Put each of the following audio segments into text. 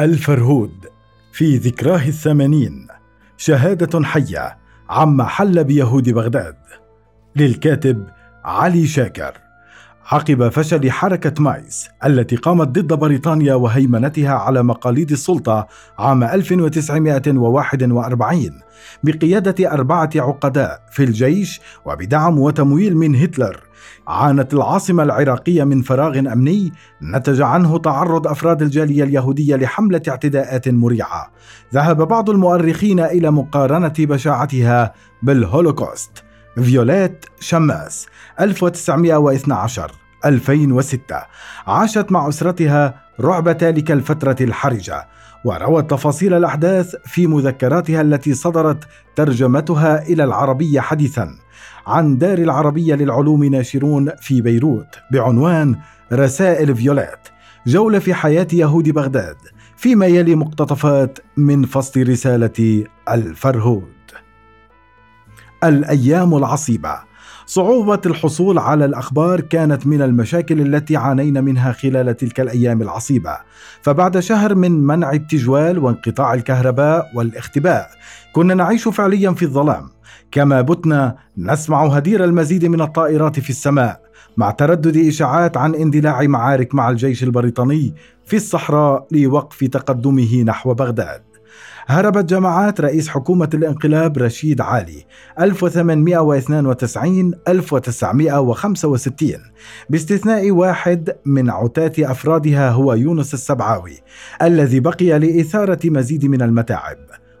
الفرهود في ذكراه الثمانين شهادة حية عما حل بيهود بغداد للكاتب علي شاكر. عقب فشل حركة مايس التي قامت ضد بريطانيا وهيمنتها على مقاليد السلطة عام 1941 بقيادة أربعة عقداء في الجيش وبدعم وتمويل من هتلر. عانت العاصمة العراقية من فراغ أمني نتج عنه تعرض أفراد الجالية اليهودية لحملة اعتداءات مريعة. ذهب بعض المؤرخين إلى مقارنة بشاعتها بالهولوكوست. فيوليت شماس 1912 2006 عاشت مع أسرتها رعب تلك الفترة الحرجة وروت تفاصيل الأحداث في مذكراتها التي صدرت ترجمتها إلى العربية حديثا عن دار العربية للعلوم ناشرون في بيروت بعنوان رسائل فيوليت جولة في حياة يهود بغداد فيما يلي مقتطفات من فصل رسالة الفرهود. الأيام العصيبة. صعوبة الحصول على الأخبار كانت من المشاكل التي عانينا منها خلال تلك الأيام العصيبة. فبعد شهر من منع التجوال وانقطاع الكهرباء والاختباء كنا نعيش فعليا في الظلام. كما بتنا نسمع هدير المزيد من الطائرات في السماء مع تردد إشاعات عن اندلاع معارك مع الجيش البريطاني في الصحراء لوقف تقدمه نحو بغداد. هربت جماعات رئيس حكومة الانقلاب رشيد علي 1892 1965 باستثناء واحد من عتاة أفرادها هو يونس السبعاوي الذي بقي لإثارة مزيد من المتاعب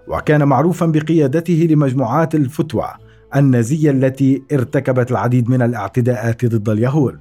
وكان معروفا بقيادته لمجموعات الفتوى النازية التي ارتكبت العديد من الاعتداءات ضد اليهود.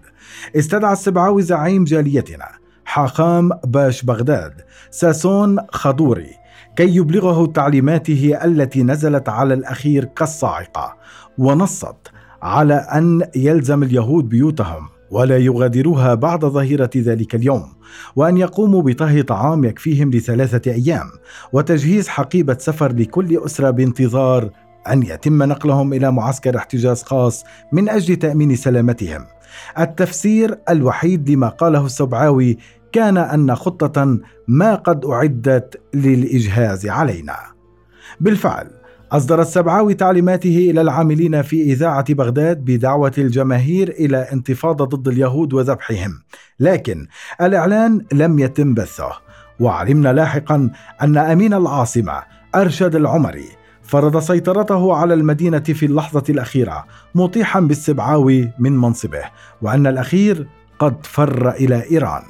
استدعى السبعاوي زعيم جاليتنا حاخام باش بغداد ساسون خضوري كي يبلغه تعليماته التي نزلت على الأخير كالصاعقة ونصت على أن يلزم اليهود بيوتهم ولا يغادروها بعد ظهيرة ذلك اليوم وأن يقوموا بطهي طعام يكفيهم لثلاثة أيام وتجهيز حقيبة سفر لكل أسرة بانتظار أن يتم نقلهم إلى معسكر احتجاز خاص من أجل تأمين سلامتهم. التفسير الوحيد لما قاله السبعاوي كان أن خطة ما قد أعدت للإجهاز علينا بالفعل أصدر السبعاوي تعليماته إلى العاملين في إذاعة بغداد بدعوة الجماهير إلى انتفاضة ضد اليهود وذبحهم، لكن الإعلان لم يتم بثه، وعلمنا لاحقا أن أمين العاصمة أرشد العمري فرض سيطرته على المدينة في اللحظة الأخيرة، مطيحا بالسبعاوي من منصبه، وأن الأخير قد فر إلى إيران.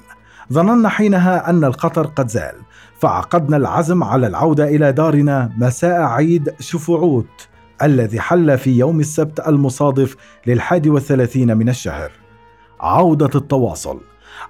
ظننا حينها أن الخطر قد زال فعقدنا العزم على العودة إلى دارنا مساء عيد شفعوت الذي حل في يوم السبت المصادف للحادي والثلاثين من الشهر. عودة التواصل.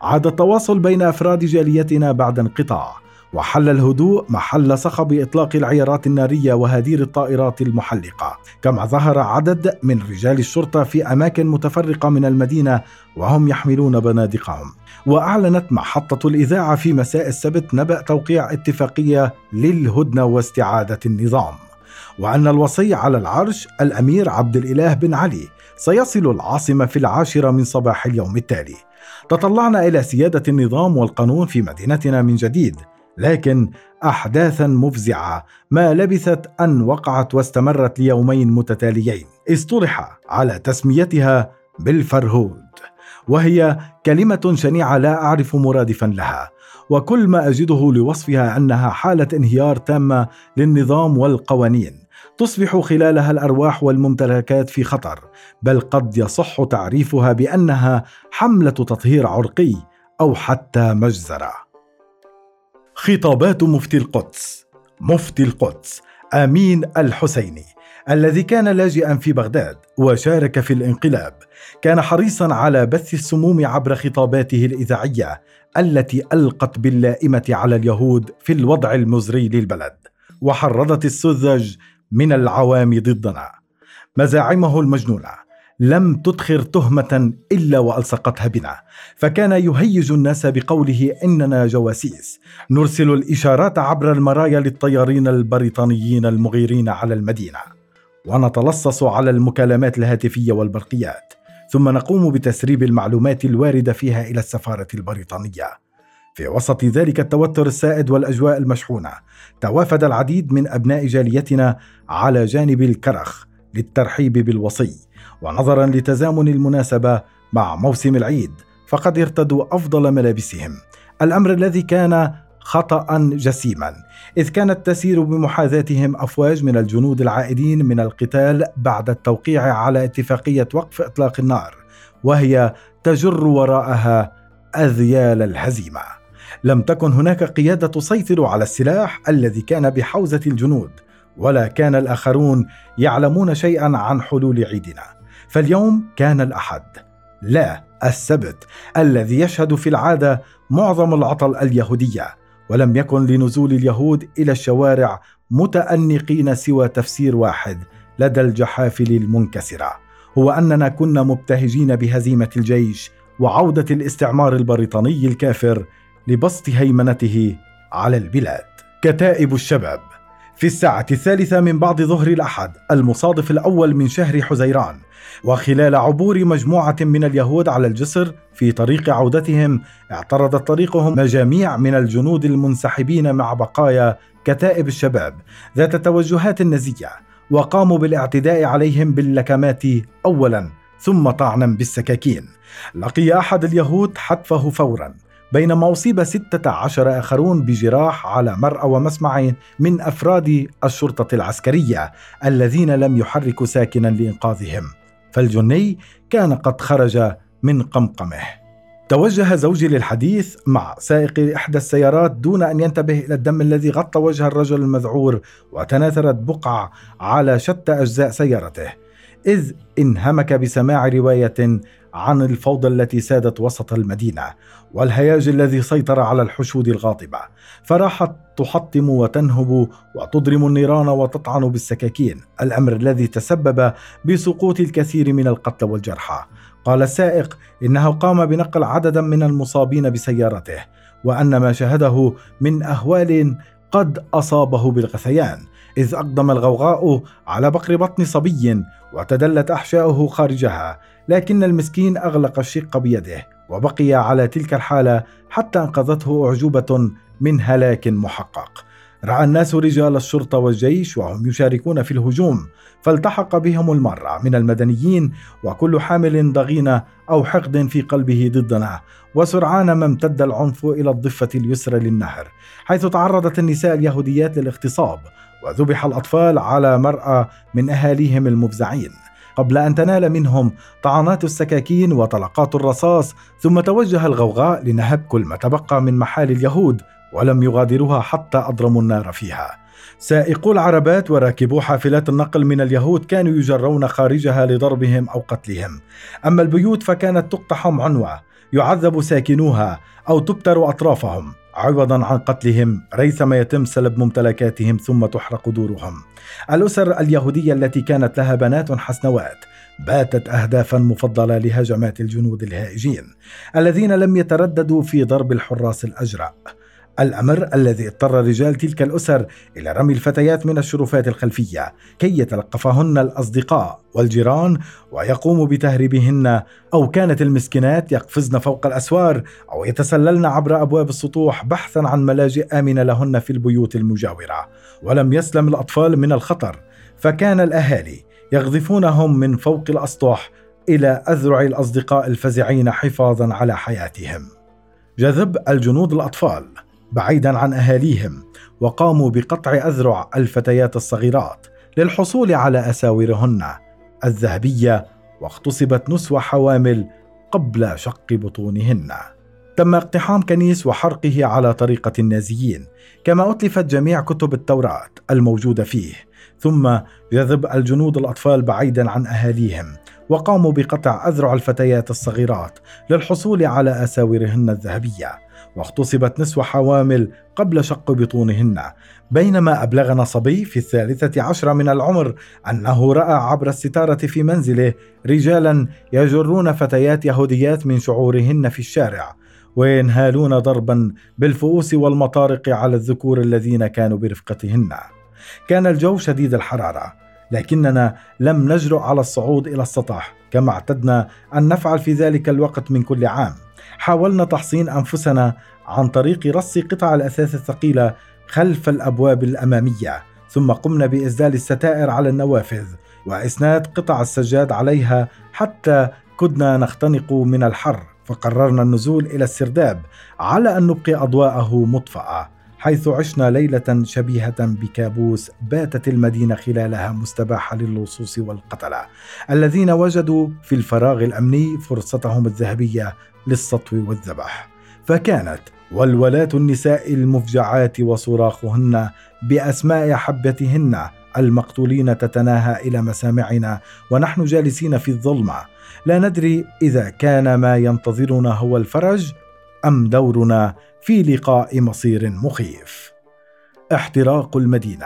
عاد التواصل بين أفراد جاليتنا بعد انقطاع. وحل الهدوء محل صخب اطلاق العيارات النارية وهدير الطائرات المحلقة. كما ظهر عدد من رجال الشرطة في أماكن متفرقة من المدينة وهم يحملون بنادقهم. وأعلنت محطة الإذاعة في مساء السبت نبأ توقيع اتفاقية للهدنة واستعادة النظام. وأن الوصي على العرش الأمير عبد الإله بن علي سيصل العاصمة في العاشرة من صباح اليوم التالي. تطلعنا إلى سيادة النظام والقانون في مدينتنا من جديد. لكن احداثا مفزعة ما لبثت أن وقعت واستمرت ليومين متتاليين. اصطلح على تسميتها بالفرهود وهي كلمة شنيعة لا أعرف مرادفا لها وكل ما أجده لوصفها أنها حالة انهيار تامة للنظام والقوانين تصبح خلالها الأرواح والممتلكات في خطر بل قد يصح تعريفها بأنها حملة تطهير عرقي أو حتى مجزرة. خطابات مفتي القدس. مفتي القدس. آمين الحسيني. الذي كان لاجئا في بغداد وشارك في الانقلاب كان حريصا على بث السموم عبر خطاباته الإذاعية التي ألقت باللائمة على اليهود في الوضع المزري للبلد وحرضت السذج من العوام ضدنا. مزاعمه المجنونة. لم تدخر تهمة إلا وألصقتها بنا. فكان يهيج الناس بقوله إننا جواسيس. نرسل الإشارات عبر المرايا للطيارين البريطانيين المغيرين على المدينة. ونتلصص على المكالمات الهاتفية والبرقيات ثم نقوم بتسريب المعلومات الواردة فيها إلى السفارة البريطانية. في وسط ذلك التوتر السائد والأجواء المشحونة توافد العديد من أبناء جاليتنا على جانب الكرخ للترحيب بالوصي. ونظرا لتزامن المناسبة مع موسم العيد فقد ارتدوا أفضل ملابسهم. الأمر الذي كان خطا جسيما إذ كانت تسير بمحاذاتهم أفواج من الجنود العائدين من القتال بعد التوقيع على اتفاقية وقف إطلاق النار وهي تجر وراءها أذيال الهزيمة. لم تكن هناك قيادة تسيطر على السلاح الذي كان بحوزة الجنود ولا كان الآخرون يعلمون شيئا عن حلول عيدنا. فاليوم كان الأحد لا السبت الذي يشهد في العادة معظم العطل اليهودية ولم يكن لنزول اليهود إلى الشوارع متأنقين سوى تفسير واحد لدى الجحافل المنكسرة هو أننا كنا مبتهجين بهزيمة الجيش وعودة الاستعمار البريطاني الكافر لبسط هيمنته على البلاد. كتائب الشباب في الساعة الثالثة من بعد ظهر الأحد المصادف الأول من شهر حزيران وخلال عبور مجموعة من اليهود على الجسر في طريق عودتهم اعترضت طريقهم مجاميع من الجنود المنسحبين مع بقايا كتائب الشباب ذات توجهات نزية وقاموا بالاعتداء عليهم باللكمات أولا ثم طعنا بالسكاكين. لقي أحد اليهود حتفه فورا. بينما أصيب ستة عشر آخرون بجراح على مرأى ومسمع من أفراد الشرطة العسكرية الذين لم يحركوا ساكنا لإنقاذهم. فالجني كان قد خرج من قمقمه. توجه زوجي للحديث مع سائق إحدى السيارات دون أن ينتبه إلى الدم الذي غطى وجه الرجل المذعور وتناثرت بقع على شتى أجزاء سيارته إذ انهمك بسماع رواية عن الفوضى التي سادت وسط المدينة والهياج الذي سيطر على الحشود الغاضبة فراحت تحطم وتنهب وتضرم النيران وتطعن بالسكاكين الأمر الذي تسبب بسقوط الكثير من القتلى والجرحى. قال السائق إنه قام بنقل عددا من المصابين بسيارته وأن ما شاهده من أهوال قد أصابه بالغثيان إذ أقدم الغوغاء على بقر بطن صبي وتدلت أحشاؤه خارجها. لكن المسكين أغلق الشق بيده وبقي على تلك الحالة حتى أنقذته أعجوبة من هلاك محقق. رأى الناس رجال الشرطة والجيش وهم يشاركون في الهجوم فالتحق بهم المرة من المدنيين وكل حامل ضغينة أو حقد في قلبه ضدنا وسرعان ما امتد العنف إلى الضفة اليسرى للنهر حيث تعرضت النساء اليهوديات للاغتصاب وذبح الأطفال على مرأى من أهاليهم المفزعين. قبل أن تنال منهم طعنات السكاكين وطلقات الرصاص ثم توجه الغوغاء لنهب كل ما تبقى من محال اليهود ولم يغادروها حتى أضرموا النار فيها. سائقو العربات وراكبو حافلات النقل من اليهود كانوا يجرون خارجها لضربهم أو قتلهم. أما البيوت فكانت تقتحم عنوة يعذب ساكنوها أو تبتر أطرافهم. عوضا عن قتلهم ريثما يتم سلب ممتلكاتهم ثم تحرق دورهم. الأسر اليهودية التي كانت لها بنات حسنوات باتت اهدافا مفضلة لهجمات الجنود الهائجين الذين لم يترددوا في ضرب الحراس الاجرأ. الأمر الذي اضطر رجال تلك الأسر إلى رمي الفتيات من الشرفات الخلفية كي يتلقفهن الأصدقاء والجيران ويقوموا بتهريبهن أو كانت المسكنات يقفزن فوق الأسوار أو يتسللن عبر أبواب السطوح بحثا عن ملاجئ آمنة لهن في البيوت المجاورة. ولم يسلم الأطفال من الخطر فكان الأهالي يغذفونهم من فوق الأسطح إلى أذرع الأصدقاء الفزعين حفاظا على حياتهم. جذب الجنود الأطفال. بعيدا عن أهاليهم وقاموا بقطع أذرع الفتيات الصغيرات للحصول على أساورهن الذهبية واغتصبت نسوة حوامل قبل شق بطونهن. تم اقتحام كنيس وحرقه على طريقة النازيين، كما أتلفت جميع كتب التوراة الموجودة فيه، ثم جذب الجنود الأطفال بعيدا عن أهاليهم، وقاموا بقطع أذرع الفتيات الصغيرات للحصول على أساورهن الذهبية. واغتصبت نسوة حوامل قبل شق بطونهن. بينما أبلغنا صبي في الثالثة عشرة من العمر أنه رأى عبر الستارة في منزله رجالا يجرون فتيات يهوديات من شعورهن في الشارع وينهالون ضربا بالفؤوس والمطارق على الذكور الذين كانوا برفقتهن. كان الجو شديد الحرارة لكننا لم نجرؤ على الصعود إلى السطح كما اعتدنا أن نفعل في ذلك الوقت من كل عام. حاولنا تحصين أنفسنا عن طريق رص قطع الأثاث الثقيلة خلف الأبواب الأمامية ثم قمنا بإسدال الستائر على النوافذ وإسناد قطع السجاد عليها حتى كدنا نختنق من الحر فقررنا النزول إلى السرداب على أن نبقي أضواءه مطفأة. حيث عشنا ليلة شبيهة بكابوس باتت المدينة خلالها مستباحة للصوص والقتلة الذين وجدوا في الفراغ الأمني فرصتهم الذهبية للسطو والذبح. فكانت ولولات النساء المفجعات وصراخهن بأسماء حبتهن المقتولين تتناهى إلى مسامعنا ونحن جالسين في الظلمة. لا ندري إذا كان ما ينتظرنا هو الفرج أم دورنا في لقاء مصير مخيف. احتراق المدينة.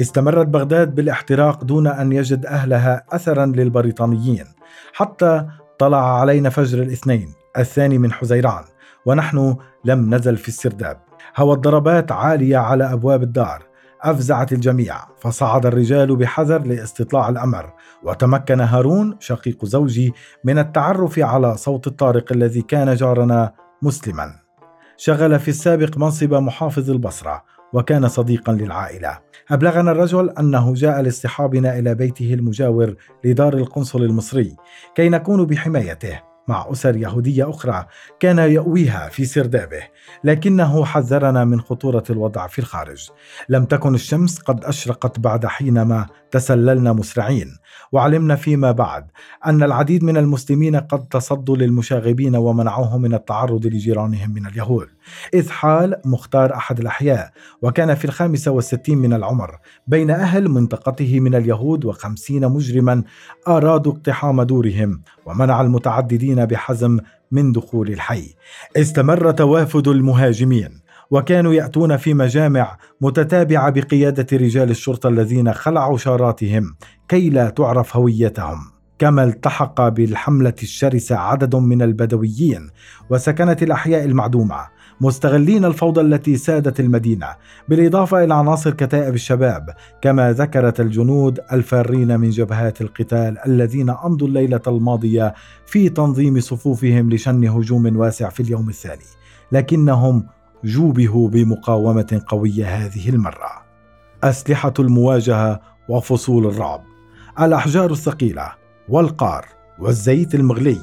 استمرت بغداد بالاحتراق دون أن يجد أهلها اثرا للبريطانيين. حتى طلع علينا فجر الاثنين الثاني من حزيران ونحن لم نزل في السرداب. هوى الضربات عالية على أبواب الدار. أفزعت الجميع. فصعد الرجال بحذر لاستطلاع الأمر. وتمكن هارون شقيق زوجي من التعرف على صوت الطارق الذي كان جارنا مسلما. شغل في السابق منصب محافظ البصرة وكان صديقا للعائلة. أبلغنا الرجل أنه جاء لاصطحابنا إلى بيته المجاور لدار القنصل المصري كي نكون بحمايته مع أسر يهودية أخرى كان يأويها في سردابه لكنه حذرنا من خطورة الوضع في الخارج. لم تكن الشمس قد أشرقت بعد حينما تسللنا مسرعين. وعلمنا فيما بعد أن العديد من المسلمين قد تصدوا للمشاغبين ومنعوهم من التعرض لجيرانهم من اليهود. إذ حال مختار أحد الأحياء وكان في الخامسة والستين من العمر بين أهل منطقته من اليهود وخمسين مجرما أرادوا اقتحام دورهم ومنع المتعددين بحزم من دخول الحي. استمر توافد المهاجمين. وكانوا يأتون في مجامع متتابعة بقيادة رجال الشرطة الذين خلعوا شاراتهم كي لا تعرف هويتهم. كما التحق بالحملة الشرسة عدد من البدويين وسكنت الأحياء المعدومة مستغلين الفوضى التي سادت المدينة بالإضافة إلى عناصر كتائب الشباب كما ذكرت الجنود الفارين من جبهات القتال الذين أمضوا الليلة الماضية في تنظيم صفوفهم لشن هجوم واسع في اليوم الثاني. لكنهم جوبه بمقاومة قوية هذه المرة. أسلحة المواجهة وفصول الرعب. الأحجار الثقيلة والقار والزيت المغلي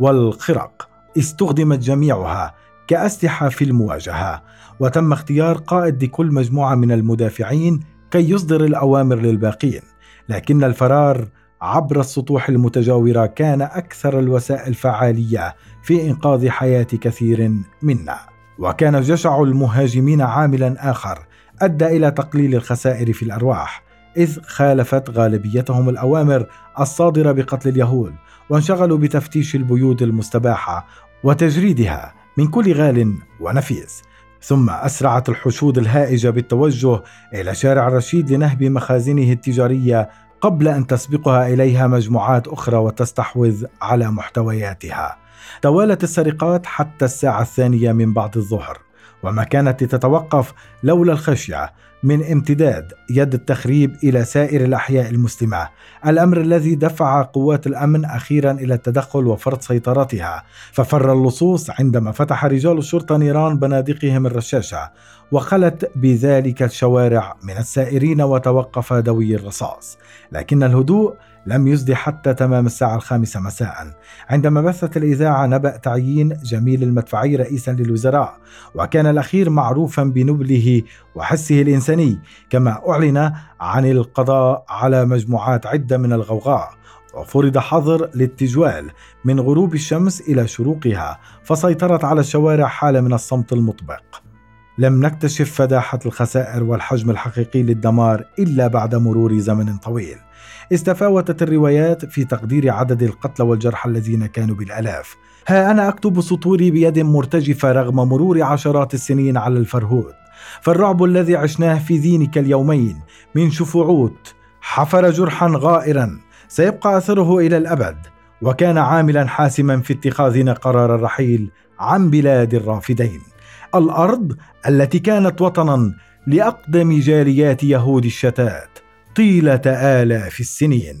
والخرق استخدمت جميعها كأسلحة في المواجهة وتم اختيار قائد لكل مجموعة من المدافعين كي يصدر الأوامر للباقين. لكن الفرار عبر السطوح المتجاورة كان أكثر الوسائل فعاليه في إنقاذ حياة كثير منا. وكان جشع المهاجمين عاملا آخر أدى إلى تقليل الخسائر في الأرواح إذ خالفت غالبيتهم الأوامر الصادرة بقتل اليهود وانشغلوا بتفتيش البيوت المستباحة وتجريدها من كل غال ونفيس. ثم أسرعت الحشود الهائجة بالتوجه إلى شارع رشيد لنهب مخازنه التجارية قبل أن تسبقها إليها مجموعات أخرى وتستحوذ على محتوياتها. توالت السرقات حتى الساعة الثانية من بعد الظهر وما كانت لتتوقف لولا الخشية من امتداد يد التخريب إلى سائر الأحياء المسلمه، الأمر الذي دفع قوات الأمن أخيرا إلى التدخل وفرض سيطرتها، ففر اللصوص عندما فتح رجال الشرطة نيران بنادقهم الرشاشة، وخلت بذلك الشوارع من السائرين وتوقف دوي الرصاص، لكن الهدوء لم يزد حتى تمام الساعة الخامسة مساء. عندما بثت الإذاعة نبأ تعيين جميل المدفعي رئيسا للوزراء وكان الأخير معروفا بنبله وحسه الإنساني كما أعلن عن القضاء على مجموعات عدة من الغوغاء وفرض حظر الاتجوال من غروب الشمس إلى شروقها فسيطرت على الشوارع حالة من الصمت المطبق. لم نكتشف فداحة الخسائر والحجم الحقيقي للدمار إلا بعد مرور زمن طويل. استفاوتت الروايات في تقدير عدد القتلى والجرحى الذين كانوا بالألاف. ها أنا أكتب سطوري بيد مرتجفة رغم مرور عشرات السنين على الفرهود. فالرعب الذي عشناه في ذينك اليومين من شفعوت حفر جرحا غائرا سيبقى أثره إلى الأبد. وكان عاملا حاسما في اتخاذنا قرار الرحيل عن بلاد الرافدين. الأرض التي كانت وطنا لأقدم جاليات يهود الشتات. طيلة آلاف السنين.